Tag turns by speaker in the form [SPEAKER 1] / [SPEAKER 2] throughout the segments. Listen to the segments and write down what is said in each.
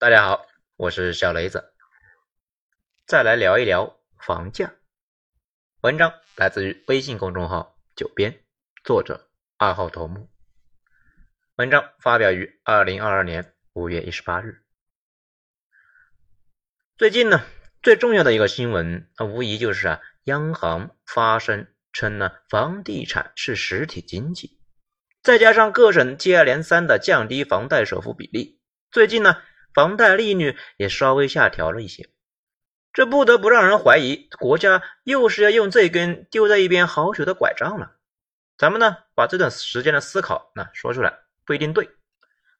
[SPEAKER 1] 大家好，我是小雷子。再来聊一聊房价。文章来自于微信公众号“九编”，作者二号头目。文章发表于二零二二年五月一十八日。最近呢，最重要的一个新闻，那无疑就是啊，央行发声称呢，房地产是实体经济，再加上各省接二连三的降低房贷首付比例，最近呢。房贷利率也稍微下调了一些，这不得不让人怀疑国家又是要用这根丢在一边好久的拐杖了。咱们呢把这段时间的思考那说出来不一定对，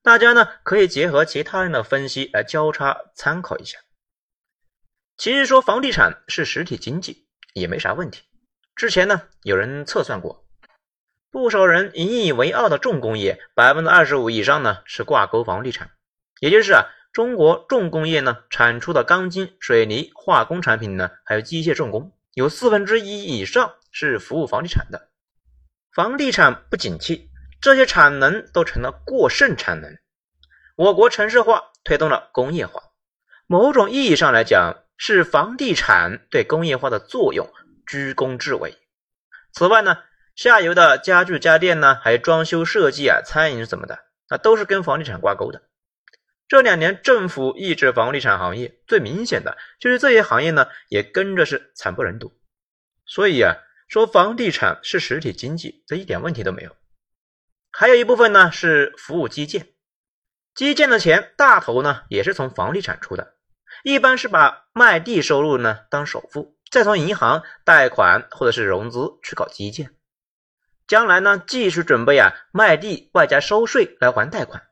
[SPEAKER 1] 大家呢可以结合其他人的分析来交叉参考一下。其实说房地产是实体经济也没啥问题。之前呢有人测算过，不少人引以为傲的重工业百分之二十五以上呢是挂钩房地产，也就是啊。中国重工业呢，产出的钢筋、水泥、化工产品呢，还有机械重工，有四分之一以上是服务房地产的。房地产不景气，这些产能都成了过剩产能。我国城市化推动了工业化，某种意义上来讲，是房地产对工业化的作用居功至伟。此外呢，下游的家具家电呢，还有装修设计啊、餐饮什么的，那都是跟房地产挂钩的。这两年政府抑制房地产行业，最明显的就是这些行业呢，也跟着是惨不忍睹。所以啊，说房地产是实体经济，这一点问题都没有。还有一部分呢是服务基建，基建的钱大头呢也是从房地产出的，一般是把卖地收入呢当首付，再从银行贷款或者是融资去搞基建，将来呢继续准备啊卖地外加收税来还贷款。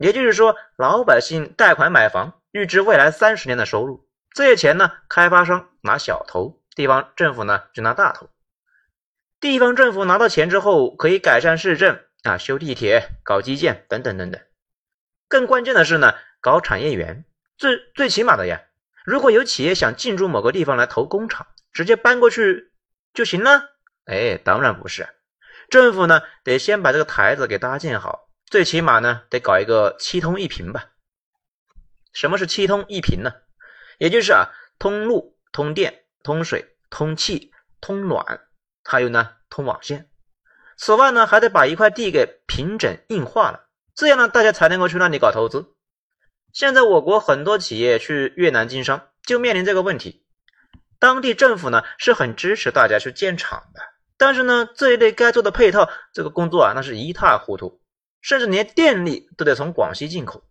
[SPEAKER 1] 也就是说，老百姓贷款买房，预支未来三十年的收入，这些钱呢，开发商拿小头，地方政府呢就拿大头。地方政府拿到钱之后，可以改善市政啊，修地铁、搞基建等等等等。更关键的是呢，搞产业园。最最起码的呀，如果有企业想进驻某个地方来投工厂，直接搬过去就行了？哎，当然不是，政府呢得先把这个台子给搭建好。最起码呢，得搞一个七通一平吧。什么是七通一平呢？也就是啊，通路、通电、通水、通气、通暖，还有呢，通网线。此外呢，还得把一块地给平整硬化了，这样呢，大家才能够去那里搞投资。现在我国很多企业去越南经商，就面临这个问题。当地政府呢是很支持大家去建厂的，但是呢，这一类该做的配套这个工作啊，那是一塌糊涂。甚至连电力都得从广西进口，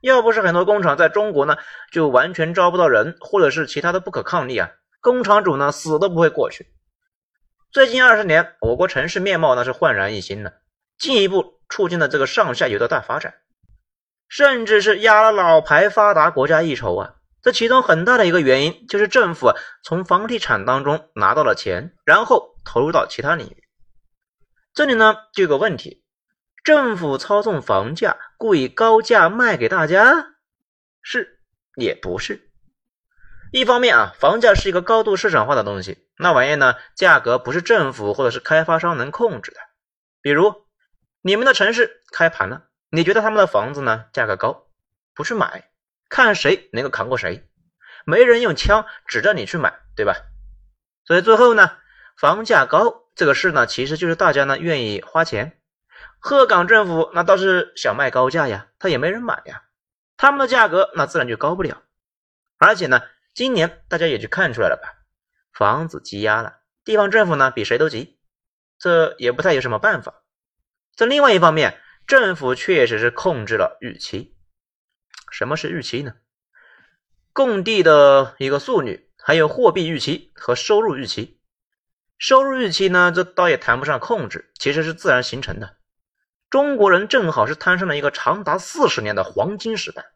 [SPEAKER 1] 要不是很多工厂在中国呢，就完全招不到人，或者是其他的不可抗力啊，工厂主呢死都不会过去。最近二十年，我国城市面貌那是焕然一新了，进一步促进了这个上下游的大发展，甚至是压了老牌发达国家一筹啊。这其中很大的一个原因就是政府从房地产当中拿到了钱，然后投入到其他领域。这里呢就有个问题。政府操纵房价，故意高价卖给大家，是也不是？一方面啊，房价是一个高度市场化的东西，那玩意呢，价格不是政府或者是开发商能控制的。比如你们的城市开盘了，你觉得他们的房子呢价格高，不去买，看谁能够扛过谁，没人用枪指着你去买，对吧？所以最后呢，房价高这个事呢，其实就是大家呢愿意花钱。鹤岗政府那倒是想卖高价呀，他也没人买呀，他们的价格那自然就高不了。而且呢，今年大家也就看出来了吧，房子积压了，地方政府呢比谁都急，这也不太有什么办法。在另外一方面，政府确实是控制了预期。什么是预期呢？供地的一个速率，还有货币预期和收入预期。收入预期呢，这倒也谈不上控制，其实是自然形成的。中国人正好是摊上了一个长达四十年的黄金时代，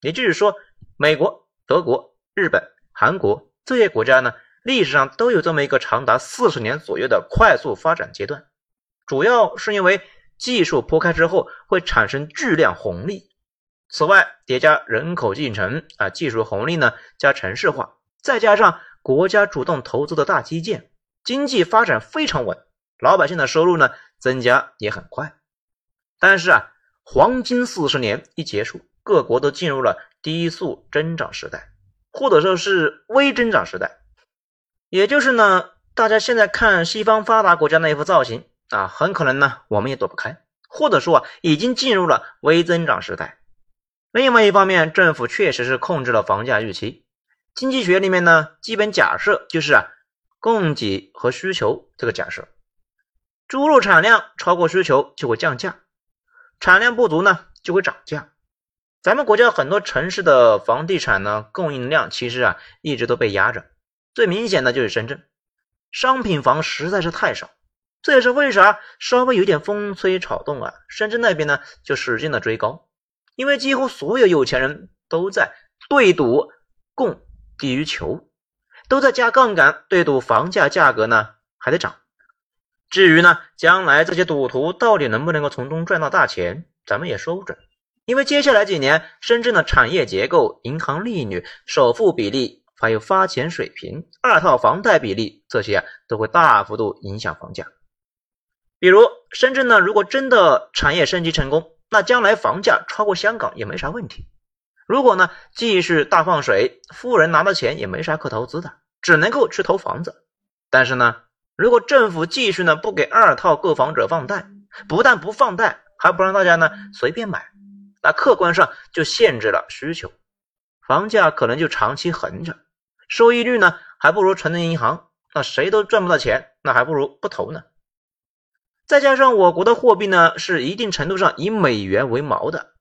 [SPEAKER 1] 也就是说，美国、德国、日本、韩国这些国家呢，历史上都有这么一个长达四十年左右的快速发展阶段，主要是因为技术铺开之后会产生巨量红利，此外叠加人口进城啊，技术红利呢加城市化，再加上国家主动投资的大基建，经济发展非常稳，老百姓的收入呢增加也很快。但是啊，黄金四十年一结束，各国都进入了低速增长时代，或者说是微增长时代。也就是呢，大家现在看西方发达国家那一副造型啊，很可能呢我们也躲不开，或者说啊已经进入了微增长时代。另外一方面，政府确实是控制了房价预期。经济学里面呢，基本假设就是啊，供给和需求这个假设，猪肉产量超过需求就会降价，产量不足呢就会涨价。咱们国家很多城市的房地产呢供应量其实啊一直都被压着，最明显的就是深圳，商品房实在是太少，这也是为啥稍微有点风吹草动啊，深圳那边呢就使劲的追高。因为几乎所有有钱人都在对赌供低于求，都在加杠杆对赌房价价格呢还得涨。至于呢将来这些赌徒到底能不能够从中赚到大钱，咱们也说不准。因为接下来几年深圳的产业结构、银行利率、首付比例，还有发钱水平、二套房贷比例这些啊都会大幅度影响房价。比如深圳呢，如果真的产业升级成功，那将来房价超过香港也没啥问题。如果呢继续大放水，富人拿到钱也没啥可投资的，只能够去投房子。但是呢，如果政府继续呢不给二套购房者放贷，不但不放贷，还不让大家呢随便买，那客观上就限制了需求，房价可能就长期横着，收益率呢还不如存在银行，那谁都赚不到钱，那还不如不投呢。再加上我国的货币呢，是一定程度上以美元为锚的，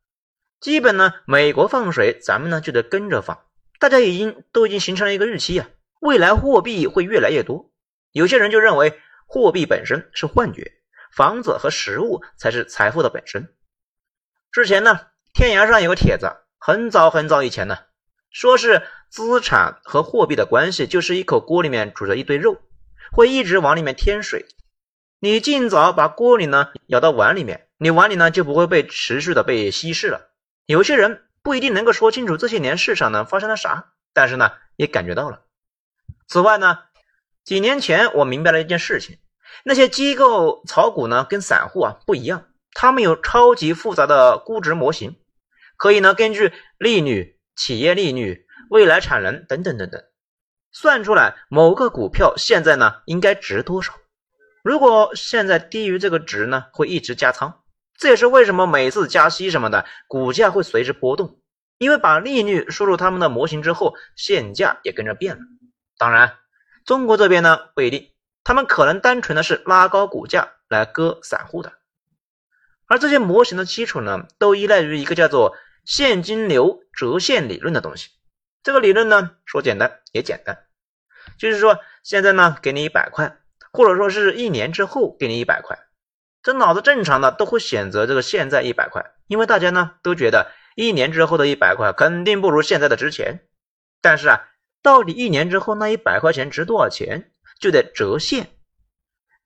[SPEAKER 1] 基本呢，美国放水，咱们呢就得跟着放。大家已经都已经形成了一个预期啊，未来货币会越来越多。有些人就认为货币本身是幻觉，房子和食物才是财富的本身。之前呢，天涯上有个帖子，很早很早以前呢，说是资产和货币的关系就是一口锅里面煮着一堆肉，会一直往里面添水。你尽早把锅里呢舀到碗里面，你碗里呢就不会被持续的被稀释了。有些人不一定能够说清楚这些年市场呢发生了啥，但是呢也感觉到了。此外呢，几年前我明白了一件事情：那些机构炒股呢跟散户啊不一样，他们有超级复杂的估值模型，可以呢根据利率、企业利率、未来产能等等等等，算出来某个股票现在呢应该值多少。如果现在低于这个值呢，会一直加仓。这也是为什么每次加息什么的，股价会随之波动，因为把利率输入他们的模型之后，现价也跟着变了。当然，中国这边呢不一定，他们可能单纯的是拉高股价来割散户的。而这些模型的基础呢，都依赖于一个叫做现金流折现理论的东西。这个理论呢，说简单也简单，就是说现在呢给你一百块。或者说是一年之后给你一百块，这脑子正常的都会选择这个现在一百块，因为大家呢都觉得一年之后的一百块肯定不如现在的值钱。但是啊，到底一年之后那一百块钱值多少钱，就得折现。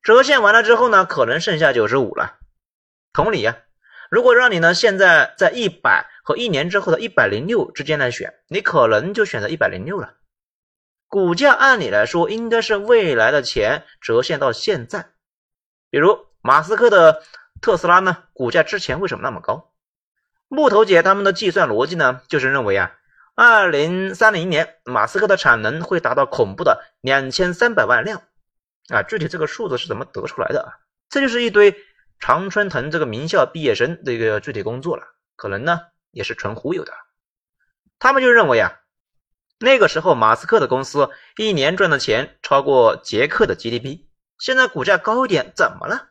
[SPEAKER 1] 折现完了之后呢，可能剩下九十五了。同理呀，如果让你呢现在在一百和一年之后的一百零六之间来选，你可能就选择一百零六了。股价按理来说应该是未来的钱折现到现在，比如马斯克的特斯拉呢，股价之前为什么那么高？木头姐他们的计算逻辑呢，就是认为啊，二零三零年马斯克的产能会达到恐怖的两千三百万辆啊，具体这个数字是怎么得出来的啊？这就是一堆常春藤这个名校毕业生的一个具体工作了，可能呢也是纯忽悠的，他们就认为啊。那个时候，马斯克的公司一年赚的钱超过捷克的 GDP。现在股价高一点，怎么了？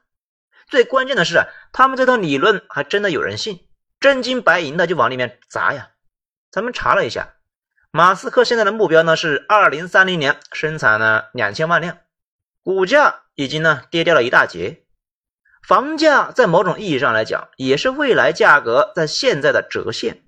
[SPEAKER 1] 最关键的是，他们这套理论还真的有人信，真金白银的就往里面砸呀。咱们查了一下，马斯克现在的目标呢是二零三零年生产呢两千万辆，股价已经呢跌掉了一大截。房价在某种意义上来讲，也是未来价格在现在的折现，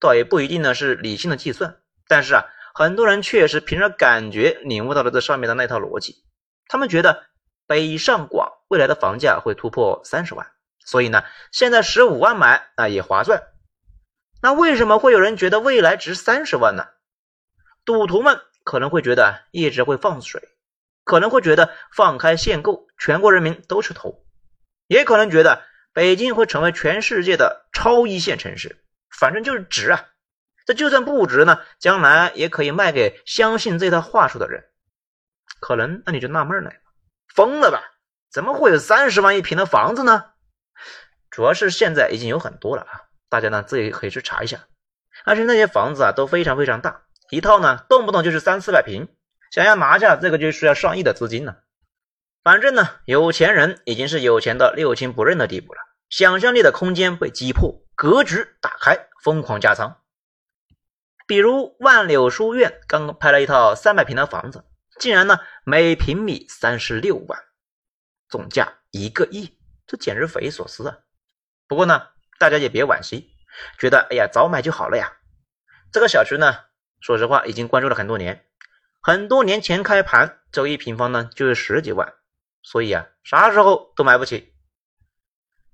[SPEAKER 1] 倒也不一定呢是理性的计算，但是啊。很多人确实凭着感觉领悟到了这上面的那套逻辑，他们觉得北上广未来的房价会突破三十万，所以呢，现在十五万买啊也划算。那为什么会有人觉得未来值三十万呢？赌徒们可能会觉得一直会放水，可能会觉得放开限购，全国人民都去投，也可能觉得北京会成为全世界的超一线城市，反正就是值啊。这就算不值呢，将来也可以卖给相信这套话术的人。可能那你就纳闷了，疯了吧？怎么会有三十万一平的房子呢？主要是现在已经有很多了啊，大家呢自己可以去查一下。而且那些房子啊都非常非常大，一套呢动不动就是三四百平，想要拿下这个就需要上亿的资金呢。反正呢，有钱人已经是有钱到六亲不认的地步了，想象力的空间被击破，格局打开，疯狂加仓。比如万柳书院刚拍了一套三百平的房子，竟然呢每平米三十六万，总价一个亿，这简直匪夷所思啊！不过呢，大家也别惋惜，觉得哎呀早买就好了呀。这个小区呢，说实话已经关注了很多年，很多年前开盘，这个一平方呢就是十几万。所以啊，啥时候都买不起。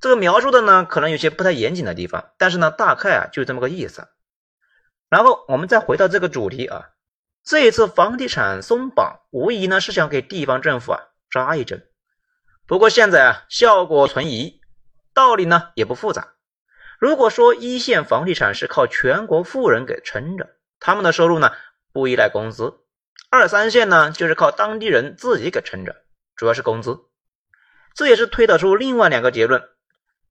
[SPEAKER 1] 这个描述的呢，可能有些不太严谨的地方，但是呢，大概啊就这么个意思。然后我们再回到这个主题啊，这一次房地产松绑，无疑呢是想给地方政府啊扎一针。不过现在啊，效果存疑，道理呢也不复杂。如果说一线房地产是靠全国富人给撑着，他们的收入呢不依赖工资；二三线呢就是靠当地人自己给撑着。主要是工资，这也是推导出另外两个结论：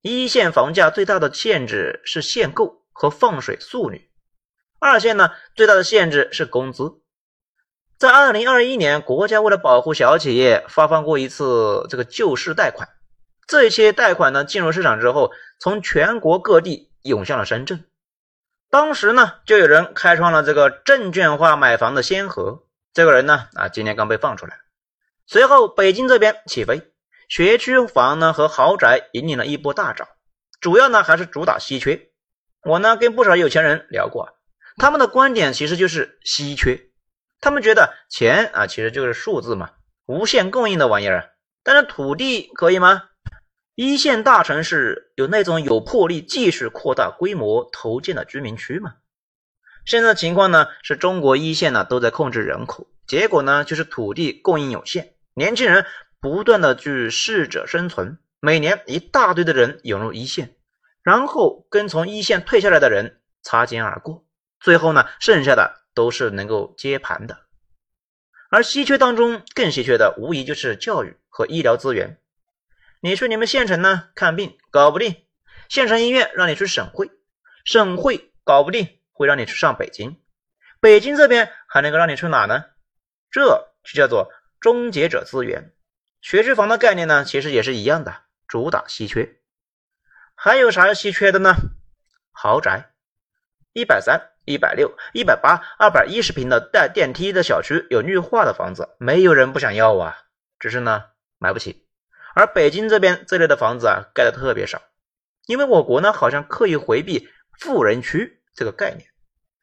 [SPEAKER 1] 一线房价最大的限制是限购和放水速率；二线呢，最大的限制是工资。在二零二一年，国家为了保护小企业，发放过一次这个救市贷款。这些贷款呢，进入市场之后，从全国各地涌向了深圳。当时呢，就有人开创了这个证券化买房的先河。这个人呢，啊，今年刚被放出来。随后，北京这边起飞，学区房呢和豪宅引领了一波大涨，主要呢还是主打稀缺。我呢跟不少有钱人聊过，他们的观点其实就是稀缺，他们觉得钱啊其实就是数字嘛，无限供应的玩意儿，但是土地可以吗？一线大城市有那种有魄力继续扩大规模投建的居民区吗？现在的情况呢是中国一线呢都在控制人口，结果呢就是土地供应有限。年轻人不断的去适者生存，每年一大堆的人涌入一线，然后跟从一线退下来的人擦肩而过，最后呢，剩下的都是能够接盘的。而稀缺当中更稀缺的，无疑就是教育和医疗资源。你去你们县城呢，看病搞不定，县城医院让你去省会，省会搞不定，会让你去上北京，北京这边还能够让你去哪呢？这就叫做。终结者资源，学区房的概念呢，其实也是一样的，主打稀缺。还有啥稀缺的呢？豪宅，一百三、一百六、一百八、二百一十平的带电梯的小区，有绿化的房子，没有人不想要啊，只是呢买不起。而北京这边这类的房子啊，盖的特别少，因为我国呢好像刻意回避富人区这个概念。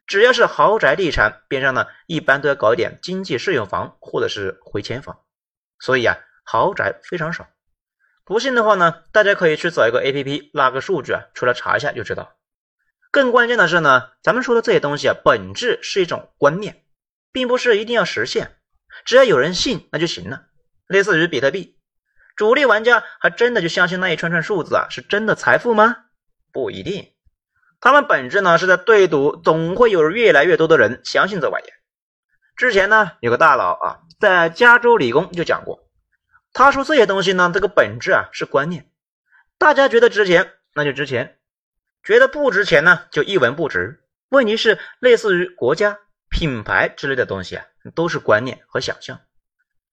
[SPEAKER 1] 只要是豪宅地产边上呢，一般都要搞一点经济适用房或者是回迁房，所以啊，豪宅非常少。不信的话呢，大家可以去找一个 A P P 拉个数据啊，出来查一下就知道。更关键的是呢，咱们说的这些东西啊，本质是一种观念，并不是一定要实现，只要有人信那就行了。类似于比特币，主力玩家还真的就相信那一串串数字啊是真的财富吗？不一定。他们本质呢是在对赌，总会有越来越多的人相信这玩意儿。之前呢有个大佬啊，在加州理工就讲过，他说这些东西呢，这个本质啊是观念，大家觉得值钱那就值钱，觉得不值钱呢就一文不值。问题是类似于国家品牌之类的东西啊，都是观念和想象。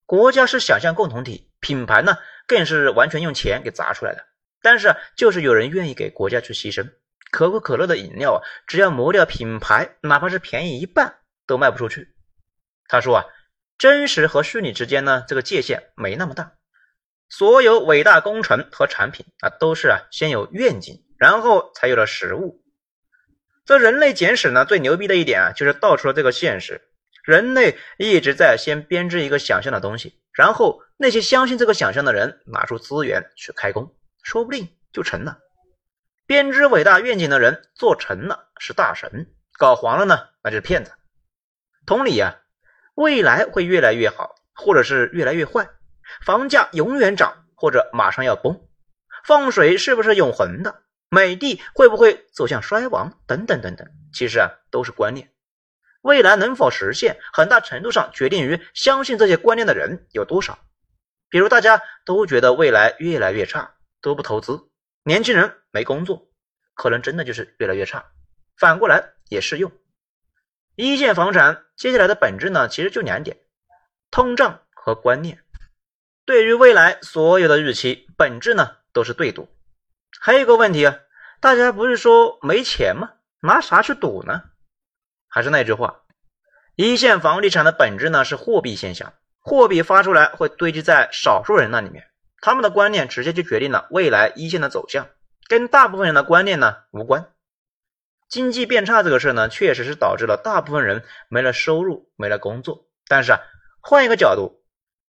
[SPEAKER 1] 国家是想象共同体，品牌呢更是完全用钱给砸出来的。但是就是有人愿意给国家去牺牲。可口可乐的饮料啊，只要磨掉品牌，哪怕是便宜一半都卖不出去。他说啊，真实和虚拟之间呢，这个界限没那么大。所有伟大工程和产品啊，都是啊先有愿景，然后才有了实物。这人类简史呢，最牛逼的一点啊，就是道出了这个现实：人类一直在先编织一个想象的东西，然后那些相信这个想象的人拿出资源去开工，说不定就成了。编织伟大愿景的人做成了是大神，搞黄了呢那就是骗子。同理呀，未来会越来越好，或者是越来越坏，房价永远涨或者马上要崩，放水是不是永恒的？美的会不会走向衰亡等等等等，其实啊都是观念。未来能否实现，很大程度上决定于相信这些观念的人有多少。比如大家都觉得未来越来越差，都不投资，年轻人没工作，可能真的就是越来越差。反过来也适用。一线房产接下来的本质呢，其实就两点：通胀和观念。对于未来所有的预期，本质呢都是对赌。还有一个问题啊，大家不是说没钱吗？拿啥去赌呢？还是那句话，一线房地产的本质呢是货币现象，货币发出来会堆积在少数人那里面，他们的观念直接就决定了未来一线的走向，跟大部分人的观念呢无关。经济变差这个事呢，确实是导致了大部分人没了收入、没了工作。但是啊，换一个角度，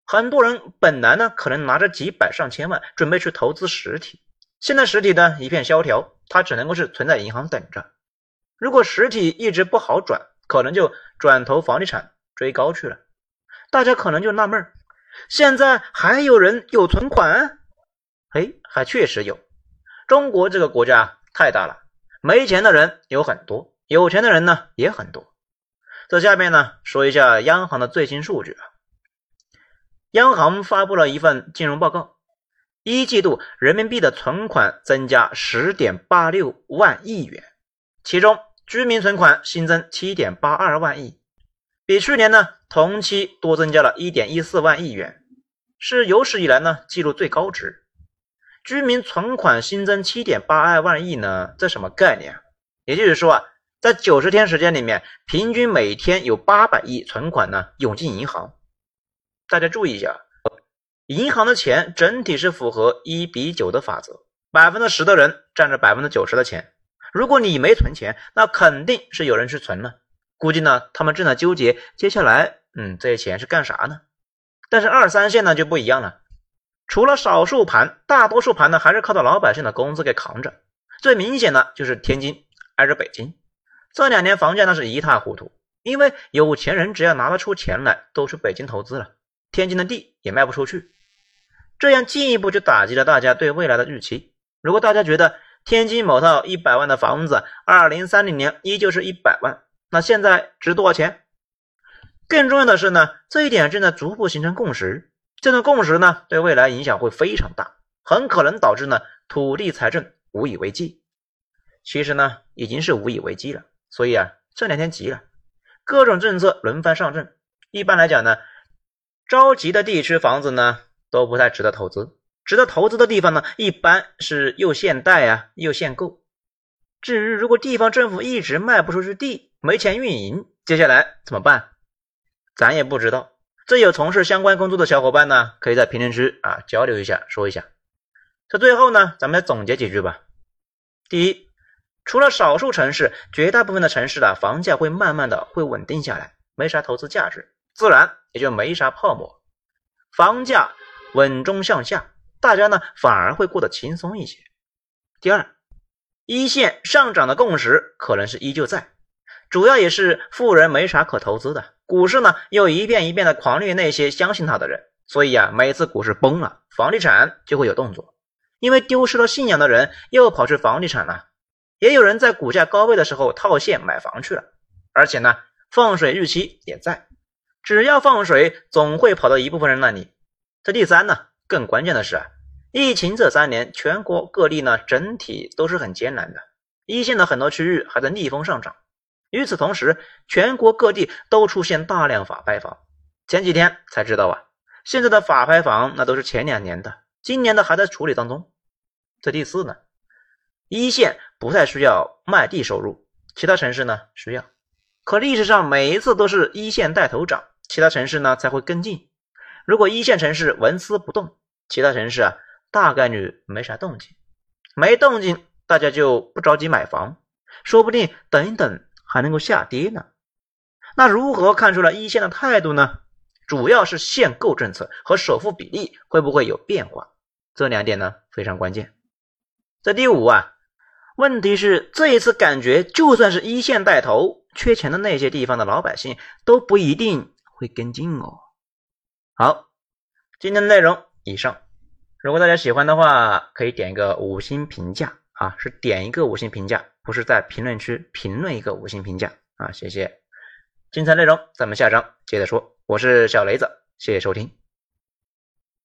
[SPEAKER 1] 很多人本来呢可能拿着几百上千万准备去投资实体，现在实体呢一片萧条，他只能够是存在银行等着。如果实体一直不好转，可能就转投房地产追高去了。大家可能就纳闷儿，现在还有人有存款？哎，还确实有。中国这个国家太大了。没钱的人有很多，有钱的人呢也很多。这下面呢说一下央行的最新数据啊。央行发布了一份金融报告，一季度人民币的存款增加十点八六万亿元，其中居民存款新增七点八二万亿，比去年呢同期多增加了一点一四万亿元，是有史以来呢记录最高值。居民存款新增七点八二万亿呢？这什么概念？也就是说啊，在九十天时间里面，平均每天有八百亿存款呢涌进银行。大家注意一下，银行的钱整体是符合一比九的法则，百分之十的人占着百分之九十的钱。如果你没存钱，那肯定是有人去存了。估计呢，他们正在纠结接下来，嗯，这些钱是干啥呢？但是二三线呢就不一样了。除了少数盘，大多数盘呢还是靠着老百姓的工资给扛着。最明显的就是天津挨着北京，这两年房价那是一塌糊涂，因为有钱人只要拿得出钱来，都去北京投资了，天津的地也卖不出去，这样进一步就打击了大家对未来的预期。如果大家觉得天津某套一百万的房子，二零三零年依旧是一百万，那现在值多少钱？更重要的是呢，这一点正在逐步形成共识。这种共识呢，对未来影响会非常大，很可能导致呢土地财政无以为继。其实呢，已经是无以为继了。所以啊，这两天急了，各种政策轮番上阵。一般来讲呢，着急的地区房子呢都不太值得投资，值得投资的地方呢，一般是又限贷啊，又限购。至于如果地方政府一直卖不出去地，没钱运营，接下来怎么办？咱也不知道。这有从事相关工作的小伙伴呢，可以在评论区啊交流一下，说一下。这最后呢，咱们来总结几句吧。第一，除了少数城市，绝大部分的城市的房价会慢慢的会稳定下来，没啥投资价值，自然也就没啥泡沫，房价稳中向下，大家呢反而会过得轻松一些。第二，一线上涨的共识可能是依旧在。主要也是富人没啥可投资的，股市呢又一遍一遍的狂虐那些相信他的人，所以啊，每次股市崩了，房地产就会有动作，因为丢失了信仰的人又跑去房地产了，也有人在股价高位的时候套现买房去了，而且呢，放水预期也在，只要放水，总会跑到一部分人那里。这第三呢，更关键的是啊，疫情这三年，全国各地呢整体都是很艰难的，一线的很多区域还在逆风上涨。与此同时，全国各地都出现大量法拍房。前几天才知道啊，现在的法拍房那都是前两年的，今年的还在处理当中。这第四呢，一线不太需要卖地收入，其他城市呢需要。可历史上每一次都是一线带头涨，其他城市呢才会跟进。如果一线城市纹丝不动，其他城市啊大概率没啥动静。没动静，大家就不着急买房，说不定等一等。还能够下跌呢？那如何看出来一线的态度呢？主要是限购政策和首付比例会不会有变化？这两点呢非常关键。这第五啊，问题是这一次感觉就算是一线带头，缺钱的那些地方的老百姓都不一定会跟进哦。好，今天的内容以上，如果大家喜欢的话，可以点一个五星评价。啊，是点一个五星评价，不是在评论区评论一个五星评价啊，谢谢。精彩内容咱们下章接着说。我是小雷子，谢谢收听。